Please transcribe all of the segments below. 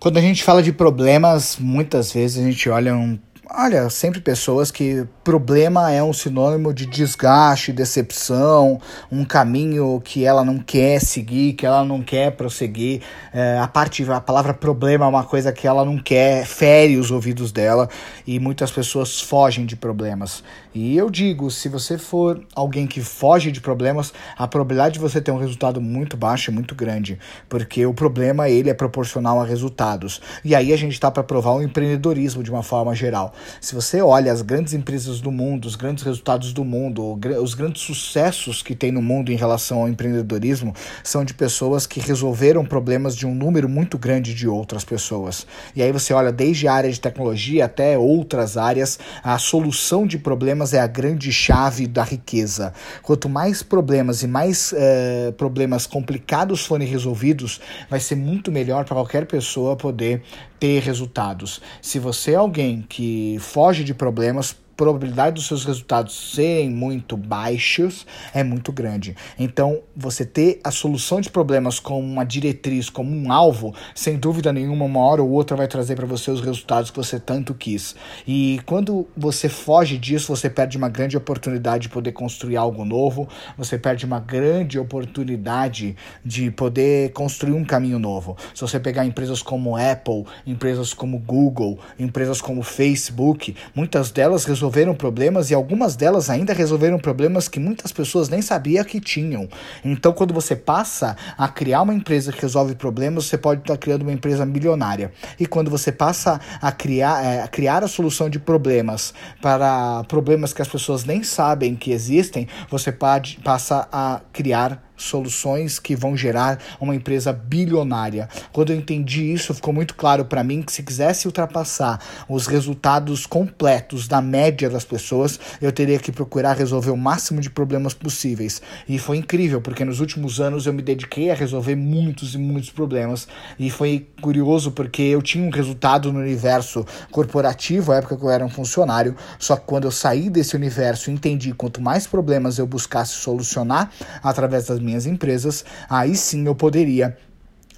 Quando a gente fala de problemas, muitas vezes a gente olha um Olha, sempre pessoas que problema é um sinônimo de desgaste, decepção, um caminho que ela não quer seguir, que ela não quer prosseguir. É, a parte, a palavra problema é uma coisa que ela não quer, fere os ouvidos dela e muitas pessoas fogem de problemas. E eu digo, se você for alguém que foge de problemas, a probabilidade de você ter um resultado muito baixo é muito grande, porque o problema ele é proporcional a resultados. E aí a gente está para provar o empreendedorismo de uma forma geral. Se você olha as grandes empresas do mundo, os grandes resultados do mundo, os grandes sucessos que tem no mundo em relação ao empreendedorismo, são de pessoas que resolveram problemas de um número muito grande de outras pessoas. E aí você olha desde a área de tecnologia até outras áreas, a solução de problemas é a grande chave da riqueza. Quanto mais problemas e mais uh, problemas complicados forem resolvidos, vai ser muito melhor para qualquer pessoa poder ter resultados. Se você é alguém que foge de problemas, probabilidade dos seus resultados serem muito baixos é muito grande. Então, você ter a solução de problemas como uma diretriz, como um alvo, sem dúvida nenhuma, uma hora ou outra vai trazer para você os resultados que você tanto quis. E quando você foge disso, você perde uma grande oportunidade de poder construir algo novo, você perde uma grande oportunidade de poder construir um caminho novo. Se você pegar empresas como Apple, empresas como Google, empresas como Facebook, muitas delas resolveram resolveram problemas e algumas delas ainda resolveram problemas que muitas pessoas nem sabiam que tinham. Então, quando você passa a criar uma empresa que resolve problemas, você pode estar criando uma empresa milionária. E quando você passa a criar, é, a criar a solução de problemas para problemas que as pessoas nem sabem que existem, você pode, passa a criar soluções que vão gerar uma empresa bilionária. Quando eu entendi isso, ficou muito claro para mim que se quisesse ultrapassar os resultados completos da média das pessoas, eu teria que procurar resolver o máximo de problemas possíveis. E foi incrível, porque nos últimos anos eu me dediquei a resolver muitos e muitos problemas. E foi curioso porque eu tinha um resultado no universo corporativo, à época que eu era um funcionário, só que quando eu saí desse universo, entendi quanto mais problemas eu buscasse solucionar através das minhas empresas, aí sim eu poderia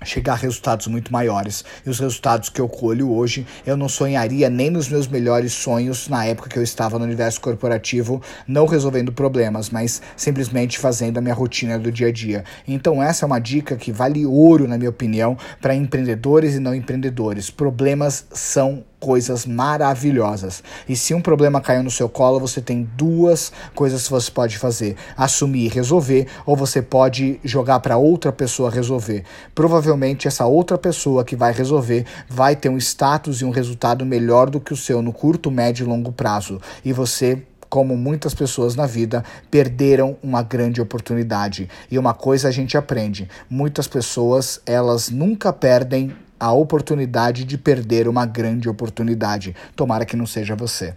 chegar a resultados muito maiores. E os resultados que eu colho hoje, eu não sonharia nem nos meus melhores sonhos na época que eu estava no universo corporativo, não resolvendo problemas, mas simplesmente fazendo a minha rotina do dia a dia. Então essa é uma dica que vale ouro, na minha opinião, para empreendedores e não empreendedores. Problemas são coisas maravilhosas. E se um problema caiu no seu colo, você tem duas coisas que você pode fazer: assumir e resolver, ou você pode jogar para outra pessoa resolver. Provavelmente essa outra pessoa que vai resolver vai ter um status e um resultado melhor do que o seu no curto, médio e longo prazo. E você como muitas pessoas na vida, perderam uma grande oportunidade. E uma coisa a gente aprende: muitas pessoas, elas nunca perdem a oportunidade de perder uma grande oportunidade. Tomara que não seja você.